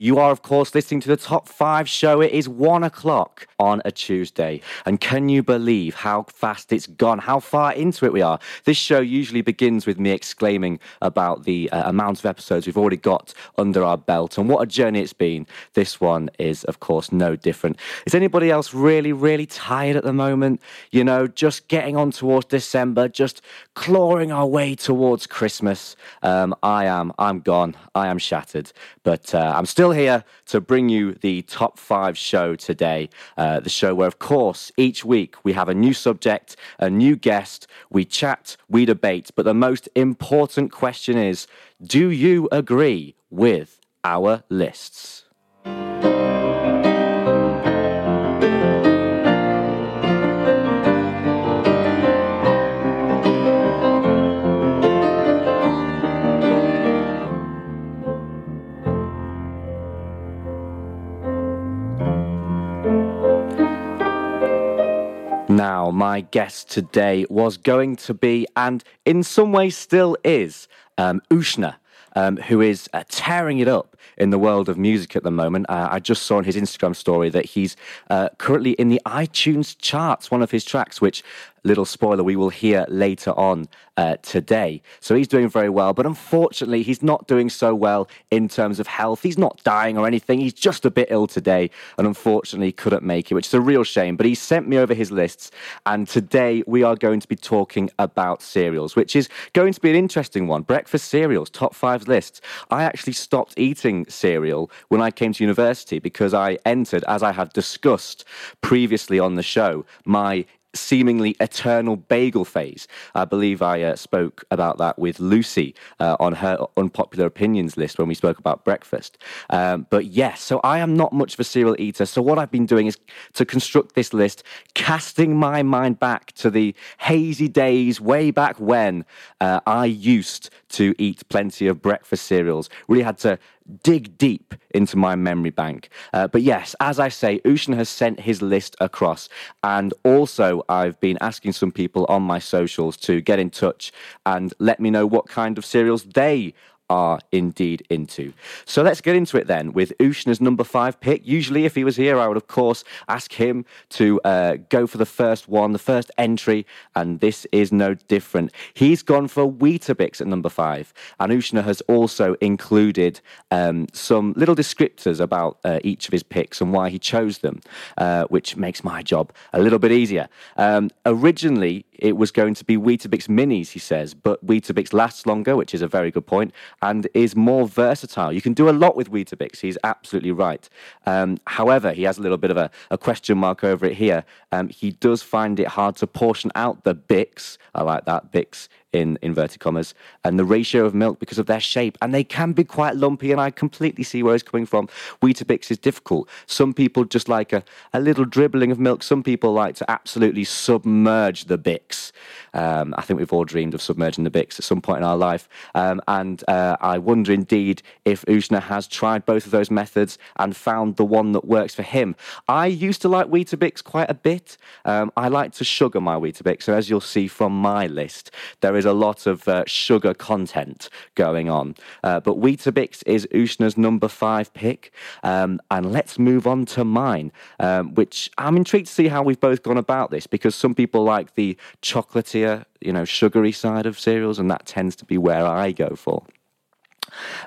You are, of course, listening to the Top 5 show. It is one o'clock on a Tuesday. And can you believe how fast it's gone, how far into it we are? This show usually begins with me exclaiming about the uh, amount of episodes we've already got under our belt and what a journey it's been. This one is, of course, no different. Is anybody else really, really tired at the moment? You know, just getting on towards December, just clawing our way towards Christmas. Um, I am. I'm gone. I am shattered. But uh, I'm still here to bring you the top five show today. Uh, the show where, of course, each week we have a new subject, a new guest, we chat, we debate. But the most important question is do you agree with our lists? My guest today was going to be, and in some ways still is, um, Usna. Um, who is uh, tearing it up in the world of music at the moment. Uh, I just saw on his Instagram story that he's uh, currently in the iTunes charts, one of his tracks, which little spoiler we will hear later on uh, today. So he's doing very well, but unfortunately, he's not doing so well in terms of health. He's not dying or anything. He's just a bit ill today, and unfortunately, couldn't make it, which is a real shame. But he sent me over his lists, and today we are going to be talking about cereals, which is going to be an interesting one. Breakfast cereals, top five lists. I actually stopped eating cereal when I came to university because I entered, as I had discussed previously on the show, my seemingly eternal bagel phase. I believe I uh, spoke about that with Lucy uh, on her unpopular opinions list when we spoke about breakfast. Um, but yes, so I am not much of a cereal eater. So what I've been doing is to construct this list, casting my mind back to the hazy days way back when uh, I used to eat plenty of breakfast cereals. Really had to dig deep into my memory bank. Uh, but yes, as I say, Usna has sent his list across. And also, I've been asking some people on my socials to get in touch and let me know what kind of cereals they are indeed into. So let's get into it then with Usna's number five pick. Usually, if he was here, I would, of course, ask him to uh, go for the first one, the first entry, and this is no different. He's gone for Weetabix at number five, and Usna has also included um, some little descriptors about uh, each of his picks and why he chose them, uh, which makes my job a little bit easier. Um, originally, it was going to be Weetabix minis, he says, but Weetabix lasts longer, which is a very good point, and is more versatile. You can do a lot with Weetabix. He's absolutely right. Um, however, he has a little bit of a, a question mark over it here. Um, he does find it hard to portion out the Bix. I like that, Bix in inverted commas, and the ratio of milk because of their shape. And they can be quite lumpy, and I completely see where it's coming from. Weetabix is difficult. Some people just like a, a little dribbling of milk. Some people like to absolutely submerge the Bix. Um, I think we've all dreamed of submerging the Bix at some point in our life. Um, and uh, I wonder indeed if Usna has tried both of those methods and found the one that works for him. I used to like Weetabix quite a bit. Um, I like to sugar my Weetabix. So as you'll see from my list, there is a lot of uh, sugar content going on. Uh, but Weetabix is Usna's number five pick. Um, and let's move on to mine, um, which I'm intrigued to see how we've both gone about this because some people like the chocolatier, you know, sugary side of cereals, and that tends to be where I go for.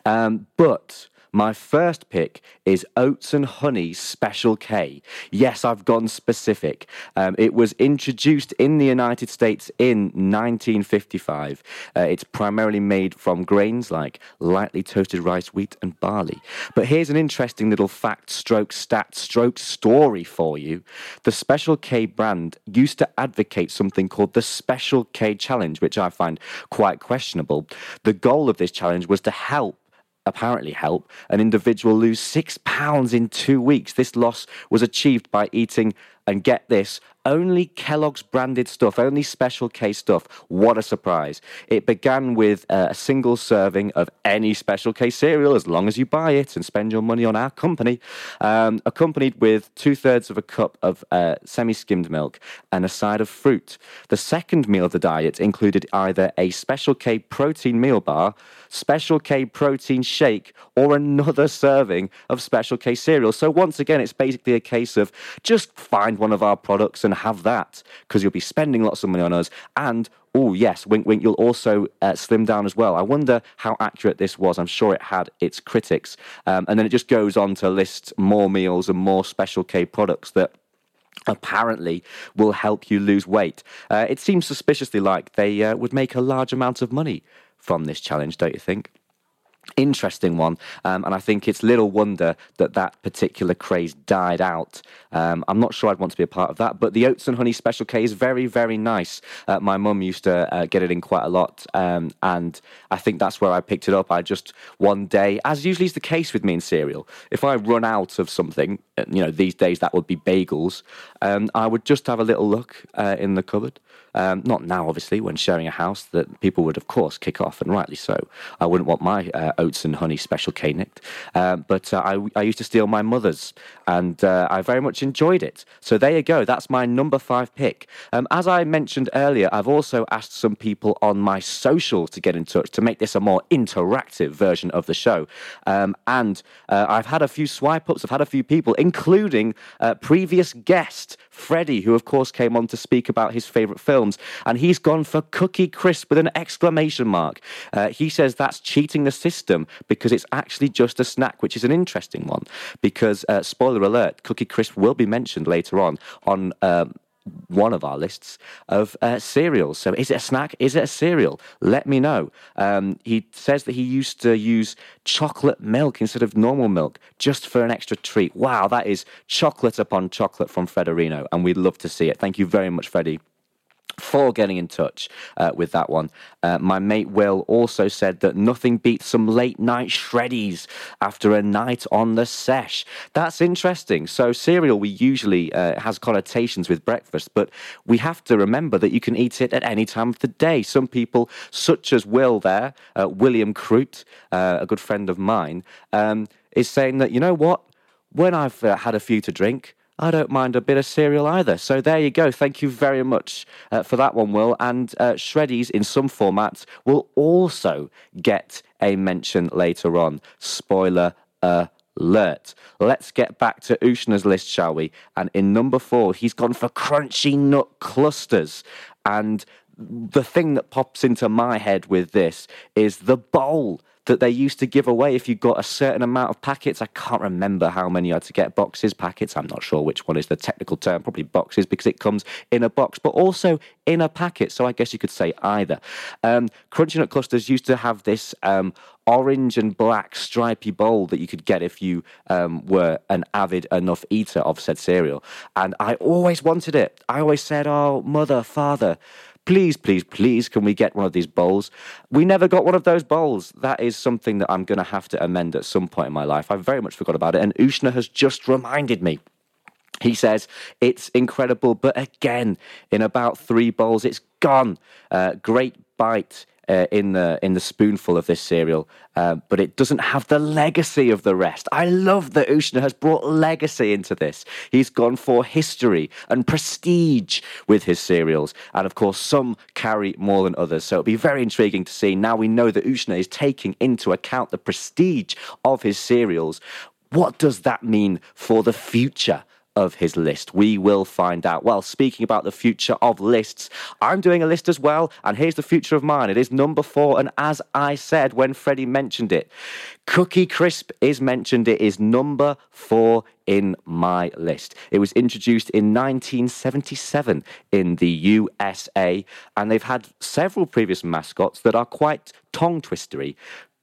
Um, but my first pick is Oats and Honey Special K. Yes, I've gone specific. Um, it was introduced in the United States in 1955. Uh, it's primarily made from grains like lightly toasted rice, wheat, and barley. But here's an interesting little fact, stroke stat, stroke story for you. The Special K brand used to advocate something called the Special K Challenge, which I find quite questionable. The goal of this challenge was to help apparently help an individual lose six pounds in two weeks. This loss was achieved by eating and get this, only Kellogg's branded stuff, only Special K stuff. What a surprise. It began with uh, a single serving of any Special K cereal as long as you buy it and spend your money on our company, um, accompanied with two thirds of a cup of uh, semi skimmed milk and a side of fruit. The second meal of the diet included either a Special K protein meal bar, Special K protein shake, or another serving of Special K cereal. So, once again, it's basically a case of just find one of our products and have that because you'll be spending lots of money on us. And oh yes, wink wink, you'll also uh, slim down as well. I wonder how accurate this was. I'm sure it had its critics. Um, and then it just goes on to list more meals and more Special K products that apparently will help you lose weight. Uh, it seems suspiciously like they uh, would make a large amount of money from this challenge, don't you think? Interesting one. Um, and I think it's little wonder that that particular craze died out. Um, I'm not sure I'd want to be a part of that, but the Oats and Honey Special K is very, very nice. Uh, my mum used to uh, get it in quite a lot, um, and I think that's where I picked it up. I just one day, as usually is the case with me in cereal, if I run out of something, uh, you know, these days that would be bagels, um, I would just have a little look uh, in the cupboard. Um, not now, obviously, when sharing a house, that people would, of course, kick off, and rightly so. I wouldn't want my uh, oats and honey special K nicked. Um, but uh, I, I, used to steal my mother's, and uh, I very much enjoyed it. So there you go. That's my number five pick. Um, as I mentioned earlier, I've also asked some people on my social to get in touch to make this a more interactive version of the show. Um, and uh, I've had a few swipe ups, I've had a few people, including uh, previous guest Freddie, who of course came on to speak about his favourite films, and he's gone for Cookie Crisp with an exclamation mark. Uh, he says that's cheating the system because it's actually just a snack, which is an interesting one. Because uh, spoiler alert, Cookie Crisp will be mentioned later on on. Um, one of our lists of uh, cereals. So, is it a snack? Is it a cereal? Let me know. Um, he says that he used to use chocolate milk instead of normal milk just for an extra treat. Wow, that is chocolate upon chocolate from Federino, and we'd love to see it. Thank you very much, Freddie for getting in touch uh, with that one. Uh, my mate Will also said that nothing beats some late night shreddies after a night on the sesh. That's interesting. So cereal we usually uh, has connotations with breakfast, but we have to remember that you can eat it at any time of the day. Some people, such as Will there, uh, William Crute, uh, a good friend of mine, um, is saying that you know what, when I've uh, had a few to drink. I don't mind a bit of cereal either. So there you go. Thank you very much uh, for that one, Will. And uh, Shreddies in some formats will also get a mention later on. Spoiler alert. Let's get back to Usna's list, shall we? And in number four, he's gone for crunchy nut clusters. And the thing that pops into my head with this is the bowl that they used to give away if you got a certain amount of packets. I can't remember how many you had to get boxes, packets. I'm not sure which one is the technical term, probably boxes because it comes in a box, but also in a packet. So I guess you could say either. Um, Crunchy Nut Clusters used to have this. Um, orange and black stripy bowl that you could get if you um, were an avid enough eater of said cereal. And I always wanted it. I always said, Oh, mother, father, please, please, please, can we get one of these bowls? We never got one of those bowls. That is something that I'm going to have to amend at some point in my life. I very much forgot about it, and Usna has just reminded me. He says it's incredible, but again, in about three bowls, it's gone. Uh, great bite uh, in the in the spoonful of this cereal, uh, but it doesn't have the legacy of the rest. I love that Usna has brought legacy into this. He's gone for history and prestige with his cereals, and of course, some carry more than others. So it'll be very intriguing to see. Now we know that Usna is taking into account the prestige of his cereals. What does that mean for the future? Of his list. We will find out. Well, speaking about the future of lists, I'm doing a list as well, and here's the future of mine. It is number four, and as I said when Freddie mentioned it, Cookie Crisp is mentioned. It is number four in my list. It was introduced in 1977 in the USA, and they've had several previous mascots that are quite tongue twistery.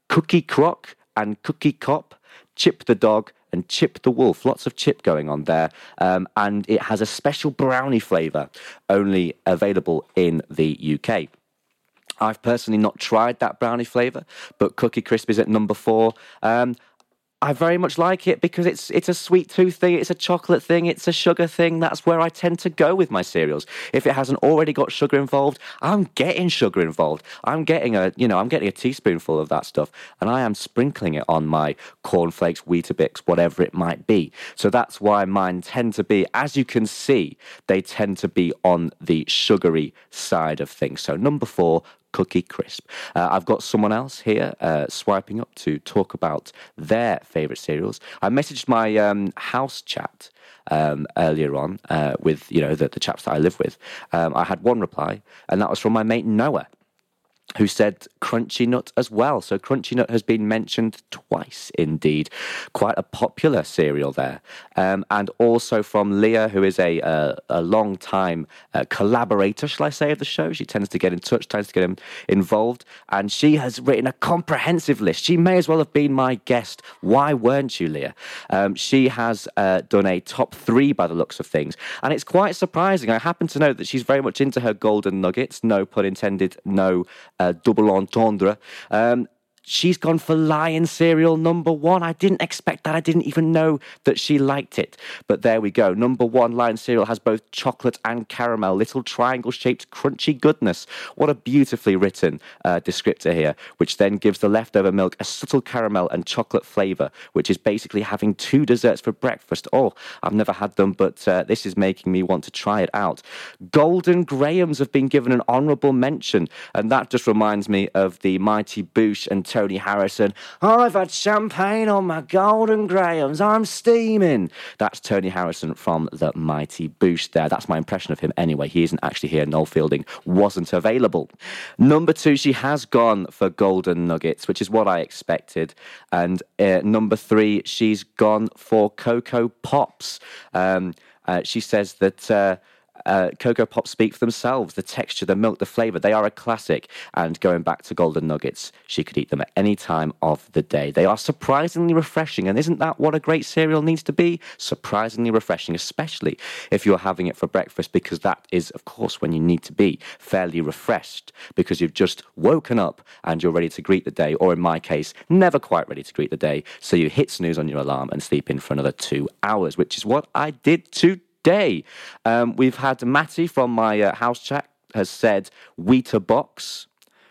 Cookie Croc and Cookie Cop, Chip the Dog, and Chip the Wolf. Lots of chip going on there. Um, and it has a special brownie flavour, only available in the UK. I've personally not tried that brownie flavour, but Cookie Crisp is at number four. Um, I very much like it because it's it's a sweet tooth thing, it's a chocolate thing, it's a sugar thing. That's where I tend to go with my cereals. If it hasn't already got sugar involved, I'm getting sugar involved. I'm getting a you know I'm getting a teaspoonful of that stuff, and I am sprinkling it on my cornflakes, Weetabix, whatever it might be. So that's why mine tend to be, as you can see, they tend to be on the sugary side of things. So number four, Cookie Crisp. Uh, I've got someone else here uh, swiping up to talk about their favourite cereals. I messaged my um, house chat um, earlier on uh, with you know the, the, chaps that I live with. Um, I had one reply, and that was from my mate Noah who said Crunchy Nut as well. So Crunchy Nut has been mentioned twice, indeed. Quite a popular cereal there. Um, and also from Leah, who is a, a, a long time uh, collaborator, shall I say, of the show. She tends to get in touch, tends to get involved. And she has written a comprehensive list. She may as well have been my guest. Why weren't you, Leah? Um, she has uh, done a top three by the looks of things. And it's quite surprising. I happen to know that she's very much into her golden nuggets. No pun intended, no uh, double entendre. Um, She's gone for Lion cereal number one. I didn't expect that. I didn't even know that she liked it. But there we go. Number one, Lion cereal has both chocolate and caramel, little triangle shaped crunchy goodness. What a beautifully written uh, descriptor here, which then gives the leftover milk a subtle caramel and chocolate flavour, which is basically having two desserts for breakfast. Oh, I've never had them, but uh, this is making me want to try it out. Golden Grahams have been given an honourable mention, and that just reminds me of the Mighty Boosh and Tony Harrison. I've had champagne on my Golden Grahams. I'm steaming. That's Tony Harrison from the Mighty Boosh there. That's my impression of him anyway. He isn't actually here. Noel Fielding wasn't available. Number two, she has gone for Golden Nuggets, which is what I expected. And uh, number three, she's gone for Cocoa Pops. Um, uh, she says that. Uh, uh, Cocoa Pops speak for themselves. The texture, the milk, the flavour, they are a classic. And going back to Golden Nuggets, she could eat them at any time of the day. They are surprisingly refreshing. And isn't that what a great cereal needs to be? Surprisingly refreshing, especially if you're having it for breakfast, because that is, of course, when you need to be fairly refreshed because you've just woken up and you're ready to greet the day. Or in my case, never quite ready to greet the day. So you hit snooze on your alarm and sleep in for another two hours, which is what I did today today. Um, we've had Matty from my uh, house chat has said Weetabix,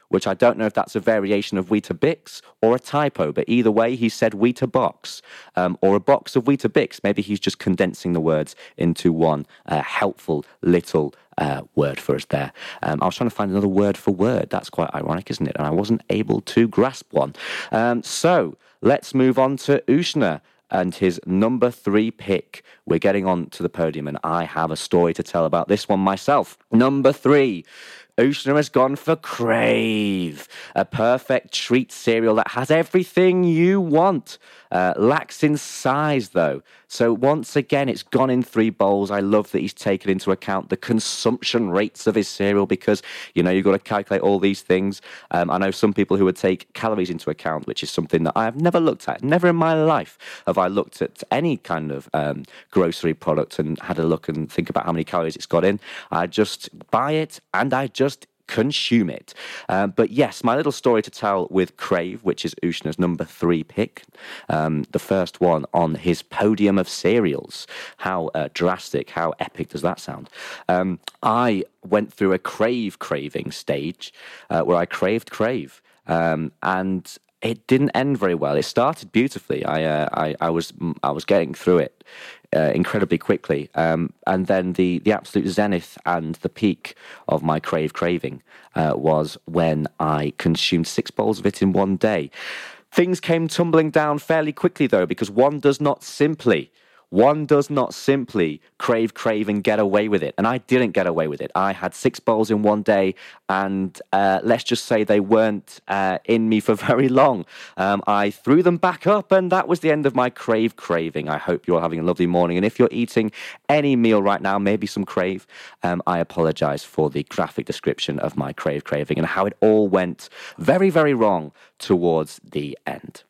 which I don't know if that's a variation of Weetabix or a typo, but either way, he said Weetabix um, or a box of Weetabix. Maybe he's just condensing the words into one uh, helpful little uh, word for us there. Um, I was trying to find another word for word. That's quite ironic, isn't it? And I wasn't able to grasp one. Um, so let's move on to Usna and his number three pick. We're getting on to the podium, and I have a story to tell about this one myself. Number three. Usna has gone for Crave, a perfect treat cereal that has everything you want. Uh, lacks in size, though. So once again, it's gone in three bowls. I love that he's taken into account the consumption rates of his cereal because, you know, you've got to calculate all these things. Um, I know some people who would take calories into account, which is something that I have never looked at. Never in my life have I looked at any kind of um, grocery product and had a look and think about how many calories it's got in. I just buy it and I just consume it. Um, but yes, my little story to tell with Crave, which is Usna's number three pick, um, the first one on his podium of cereals. How uh, drastic, how epic does that sound? Um, I went through a Crave craving stage uh, where I craved Crave. Um, and it didn't end very well. It started beautifully. I, uh, I, I was, I was getting through it uh, incredibly quickly. Um, and then the, the absolute zenith and the peak of my crave craving uh, was when I consumed six bowls of it in one day. Things came tumbling down fairly quickly, though, because one does not simply one does not simply crave, crave, and get away with it. And I didn't get away with it. I had six bowls in one day, and uh, let's just say they weren't uh, in me for very long. Um, I threw them back up, and that was the end of my crave craving. I hope you're having a lovely morning. And if you're eating any meal right now, maybe some crave, um, I apologize for the graphic description of my crave craving and how it all went very, very wrong towards the end.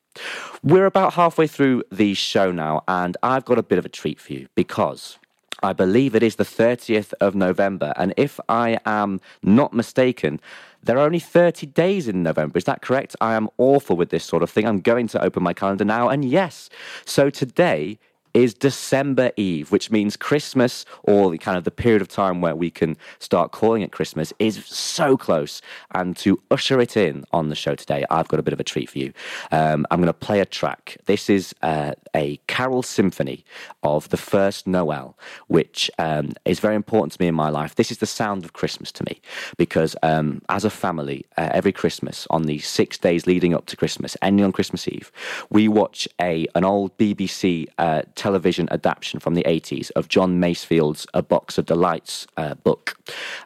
We're about halfway through the show now, and I've got a bit of a treat for you because I believe it is the 30th of November. And if I am not mistaken, there are only 30 days in November. Is that correct? I am awful with this sort of thing. I'm going to open my calendar now. And yes, so today is December Eve, which means Christmas or the kind of the period of time where we can start calling it Christmas is so close. And to usher it in on the show today, I've got a bit of a treat for you. Um, I'm going to play a track. This is uh, a carol symphony of the first Noel, which um, is very important to me in my life. This is the sound of Christmas to me because um, as a family, uh, every Christmas on the six days leading up to Christmas, ending on Christmas Eve, we watch a an old BBC uh, television adaptation from the 80s of John Masefield's A Box of Delights uh, book.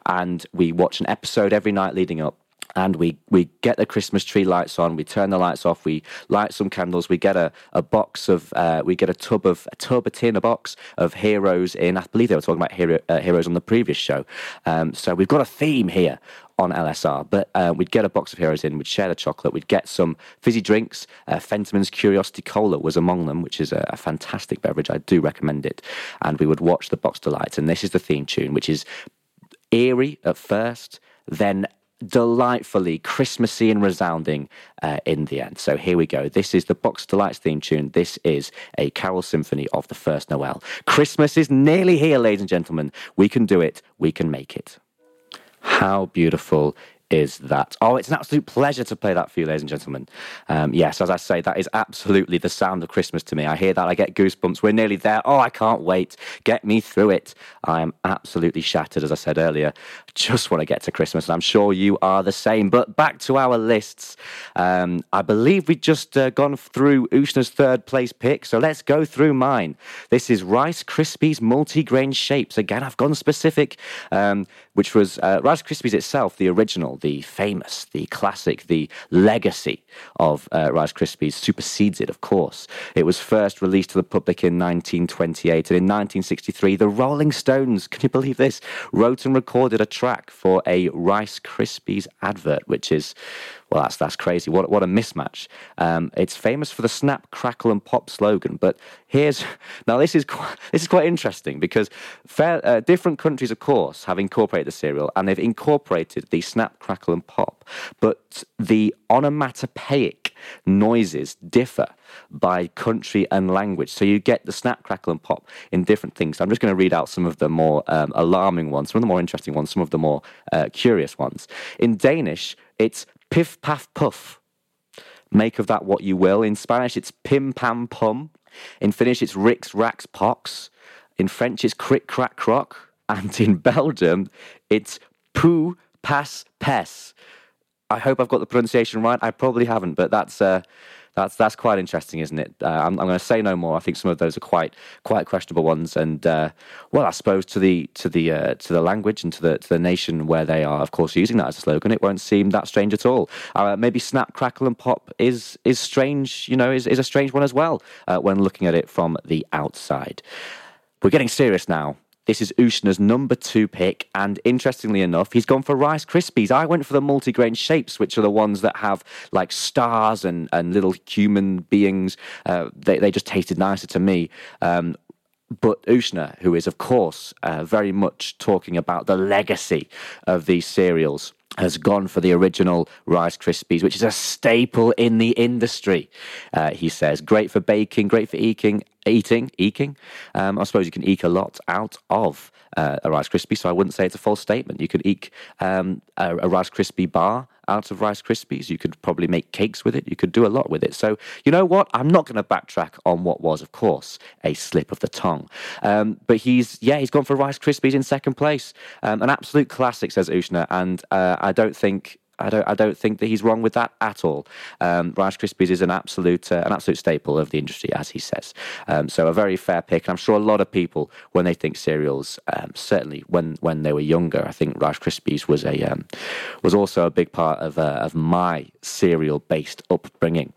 And we watch an episode every night leading up and we, we get the Christmas tree lights on, we turn the lights off, we light some candles, we get a, a box of, uh, we get a tub of, a tub, a tin, a box of heroes in. I believe they were talking about hero, uh, heroes on the previous show. Um, so we've got a theme here on LSR. But uh, we'd get a box of heroes in, we'd share the chocolate, we'd get some fizzy drinks. Uh, Fentiman's Curiosity Cola was among them, which is a, a, fantastic beverage. I do recommend it. And we would watch the Box Delights. And this is the theme tune, which is eerie at first, then delightfully Christmassy and resounding uh, in the end. So here we go. This is the Box Delights theme tune. This is a carol symphony of the first Noel. Christmas is nearly here, ladies and gentlemen. We can do it. We can make it. How beautiful is that. Oh, it's an absolute pleasure to play that for you, ladies and gentlemen. Um, yes, as I say, that is absolutely the sound of Christmas to me. I hear that, I get goosebumps. We're nearly there. Oh, I can't wait. Get me through it. I am absolutely shattered, as I said earlier. Just want to get to Christmas, and I'm sure you are the same. But back to our lists. Um, I believe we've just uh, gone through Usna's third place pick, so let's go through mine. This is Rice Krispies multi-grain shapes. Again, I've gone specific, um, which was uh, Rice Krispies itself, the original the famous, the classic, the legacy of uh, Rice Krispies supersedes it, of course. It was first released to the public in 1928, and in 1963, the Rolling Stones, can you believe this, wrote and recorded a track for a Rice Krispies advert, which is well, that's that's crazy. What what a mismatch. Um, it's famous for the snap, crackle, and pop slogan, but here's now this is quite, this is quite interesting because fair, uh, different countries, of course, have incorporated the cereal and they've incorporated the snap, crackle, and pop, but the onomatopoeic noises differ by country and language. So you get the snap, crackle, and pop in different things. I'm just going to read out some of the more um, alarming ones, some of the more interesting ones, some of the more uh, curious ones. In Danish, it's Piff Paff Puff. Make of that what you will. In Spanish, it's Pim Pam Pum. In Finnish, it's Rix Rax Pox. In French, it's Crick Crack Croc. And in Belgium, it's Poo Pass Pes. I hope I've got the pronunciation right. I probably haven't, but that's uh, that's that's quite interesting, isn't it? Uh, I'm, I'm going to say no more. I think some of those are quite quite questionable ones, and uh, well, I suppose to the to the uh, to the language and to the to the nation where they are, of course, using that as a slogan, it won't seem that strange at all. Uh, maybe snap, crackle, and pop is is strange. You know, is is a strange one as well uh, when looking at it from the outside. We're getting serious now. This is Usna's number two pick, and interestingly enough, he's gone for Rice Krispies. I went for the multigrain shapes, which are the ones that have like stars and, and little human beings. Uh, they, they just tasted nicer to me. Um, but Usna, who is, of course, uh, very much talking about the legacy of these cereals, has gone for the original Rice Krispies, which is a staple in the industry. Uh, he says, great for baking, great for eking, eating, eking. Um, I suppose you can eke a lot out of uh, a Rice Krispie, so I wouldn't say it's a false statement. You could eke um, a, a Rice Krispie bar out of Rice Krispies. You could probably make cakes with it. You could do a lot with it. So, you know what? I'm not going to backtrack on what was, of course, a slip of the tongue. Um, but he's, yeah, he's gone for Rice Krispies in second place. Um, an absolute classic, says Usna. And uh, I don't think I don't I don't think that he's wrong with that at all. Um, Rice Krispies is an absolute uh, an absolute staple of the industry, as he says. Um, so a very fair pick. And I'm sure a lot of people, when they think cereals, um, certainly when when they were younger, I think Rice Krispies was a um, was also a big part of uh, of my cereal based upbringing.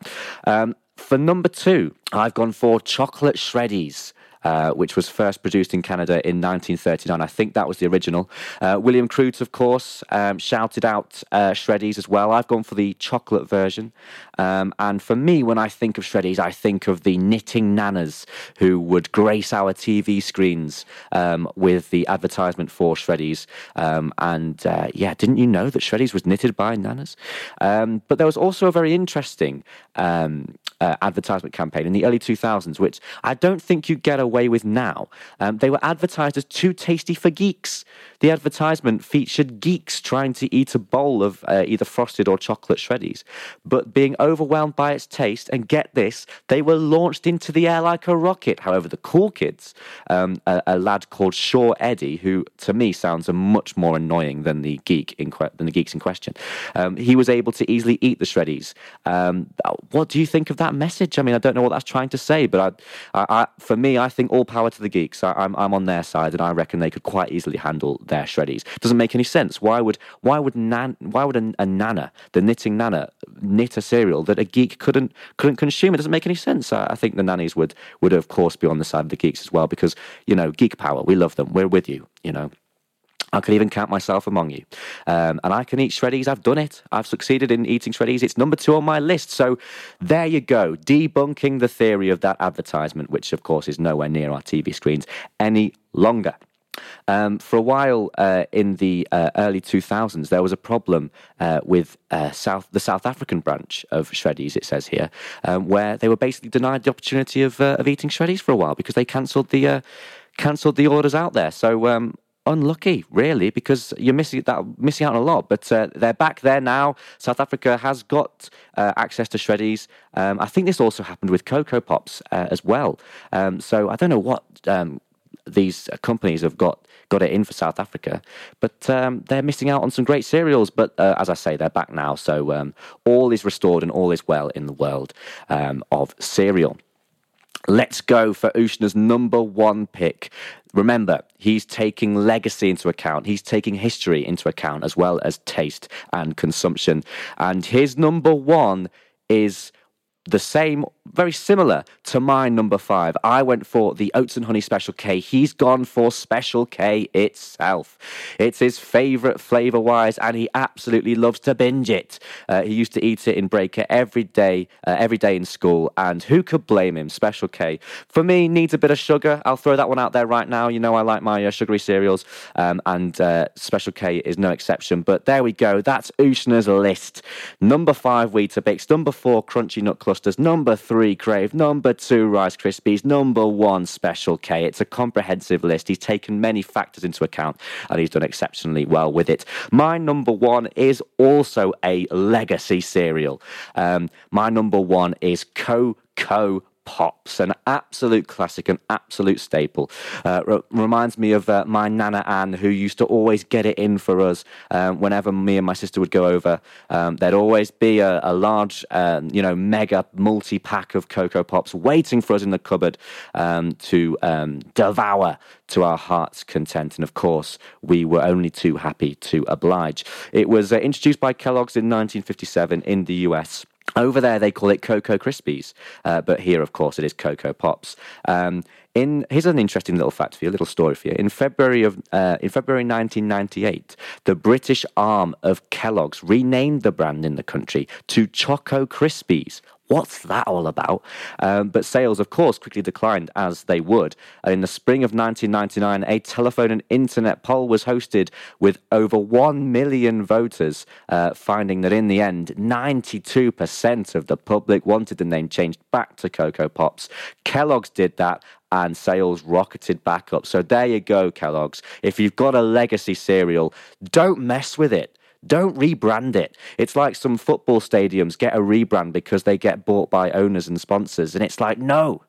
Um, for number two, I've gone for chocolate shreddies. Uh, which was first produced in Canada in 1939. I think that was the original. Uh, William Croot, of course, um, shouted out uh, Shreddies as well. I've gone for the chocolate version. Um, and for me, when I think of Shreddies, I think of the knitting nanas who would grace our TV screens um, with the advertisement for Shreddies. Um, and uh, yeah, didn't you know that Shreddies was knitted by nanas? Um, but there was also a very interesting um, uh, advertisement campaign in the early 2000s, which I don't think you get away with now. Um, they were advertised as too tasty for geeks. The advertisement featured geeks trying to eat a bowl of uh, either frosted or chocolate shreddies, but being overwhelmed by its taste. And get this, they were launched into the air like a rocket. However, the cool kids, um, a, a, lad called Shaw Eddie, who to me sounds a much more annoying than the geek in que- than the geeks in question, um, he was able to easily eat the shreddies. Um, what do you think of that message? I mean, I don't know what that's trying to say, but I, I, I, for me, I think all power to the geeks. I, I'm, I'm on their side, and I reckon they could quite easily handle their shreddies. Doesn't make any sense. Why would why would nan, why would a, a, nana, the knitting nana, knit a cereal that a geek couldn't couldn't consume? It doesn't make any sense. I, I think the nannies would would of course be on the side of the geeks as well because you know geek power. We love them. We're with you. You know. I could even count myself among you. Um, and I can eat shreddies. I've done it. I've succeeded in eating shreddies. It's number two on my list. So there you go. Debunking the theory of that advertisement, which of course is nowhere near our TV screens any longer. Um, for a while uh, in the uh, early 2000s, there was a problem uh, with uh, South, the South African branch of Shreddies, it says here, um, where they were basically denied the opportunity of, uh, of eating Shreddies for a while because they cancelled the, uh, cancelled the orders out there. So um, unlucky, really, because you're missing that missing out on a lot. But uh, they're back there now. South Africa has got uh, access to shreddies. Um, I think this also happened with Cocoa Pops uh, as well. Um, so I don't know what um, these companies have got got it in for South Africa, but um, they're missing out on some great cereals. But uh, as I say, they're back now, so um, all is restored and all is well in the world um, of cereal. Let's go for Usna's number one pick. Remember, he's taking legacy into account. He's taking history into account as well as taste and consumption. And his number one is the same, very similar to my number five. I went for the Oats and Honey Special K. He's gone for Special K itself. It's his favourite flavour wise, and he absolutely loves to binge it. Uh, he used to eat it in Breaker every day, uh, every day in school, and who could blame him? Special K. For me, needs a bit of sugar. I'll throw that one out there right now. You know, I like my uh, sugary cereals, um, and uh, Special K is no exception. But there we go. That's Usna's list. Number five, Weetabix. Number four, Crunchy Nut clusters. Number three, Crave. Number two, Rice Krispies. Number one, Special K. It's a comprehensive list. He's taken many factors into account and he's done exceptionally well with it. My number one is also a legacy cereal. Um, my number one is Cocoa Pops, an absolute classic, an absolute staple. Uh, r- reminds me of uh, my Nana Anne, who used to always get it in for us um, whenever me and my sister would go over. Um, there'd always be a, a large, um, you know, mega multi pack of Cocoa Pops waiting for us in the cupboard um, to um, devour to our heart's content. And of course, we were only too happy to oblige. It was uh, introduced by Kellogg's in 1957 in the US. Over there, they call it Cocoa Krispies, uh, but here, of course, it is Cocoa Pops. Um, in here's an interesting little fact for you, a little story for you. In February of uh, in February 1998, the British arm of Kellogg's renamed the brand in the country to Choco Krispies. What's that all about? Um, but sales, of course, quickly declined as they would. And in the spring of 1999, a telephone and internet poll was hosted with over 1 million voters, uh, finding that in the end, 92% of the public wanted the name changed back to Cocoa Pops. Kellogg's did that and sales rocketed back up. So there you go, Kellogg's. If you've got a legacy cereal, don't mess with it. Don't rebrand it. It's like some football stadiums get a rebrand because they get bought by owners and sponsors. And it's like, no,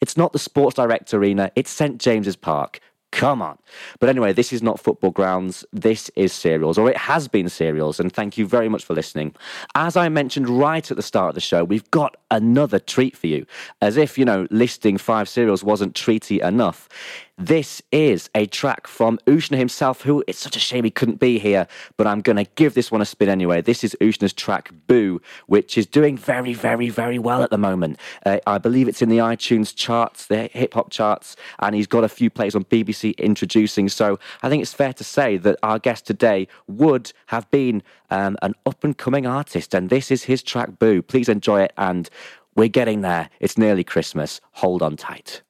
it's not the Sports Direct Arena, it's St. James's Park. Come on. But anyway, this is not football grounds. This is cereals, or it has been cereals. And thank you very much for listening. As I mentioned right at the start of the show, we've got another treat for you. As if, you know, listing five cereals wasn't treaty enough. This is a track from Usna himself, who it's such a shame he couldn't be here, but I'm going to give this one a spin anyway. This is Usna's track Boo, which is doing very, very, very well at the moment. Uh, I believe it's in the iTunes charts, the hip hop charts, and he's got a few plays on BBC introducing. So I think it's fair to say that our guest today would have been um, an up and coming artist, and this is his track Boo. Please enjoy it, and we're getting there. It's nearly Christmas. Hold on tight.